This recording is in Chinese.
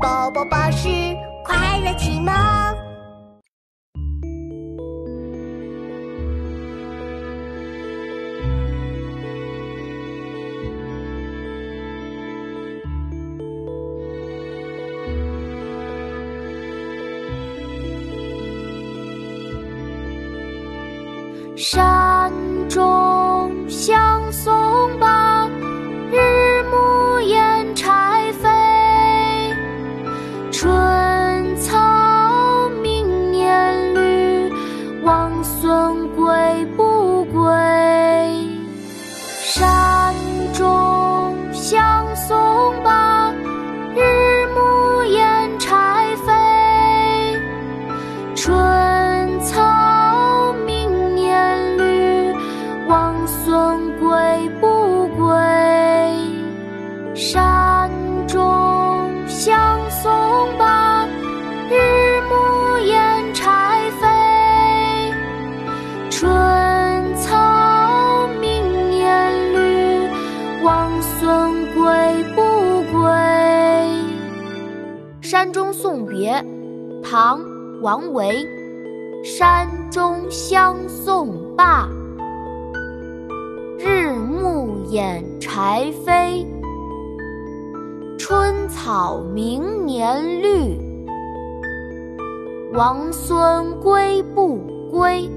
宝宝巴士快乐启蒙。上山中相送罢，日暮掩柴扉。春草明年绿，王孙归不归？山中相送罢，日暮掩柴扉。春山中送别》唐·王维。山中相送罢，日暮掩柴扉。春草明年绿，王孙归不归？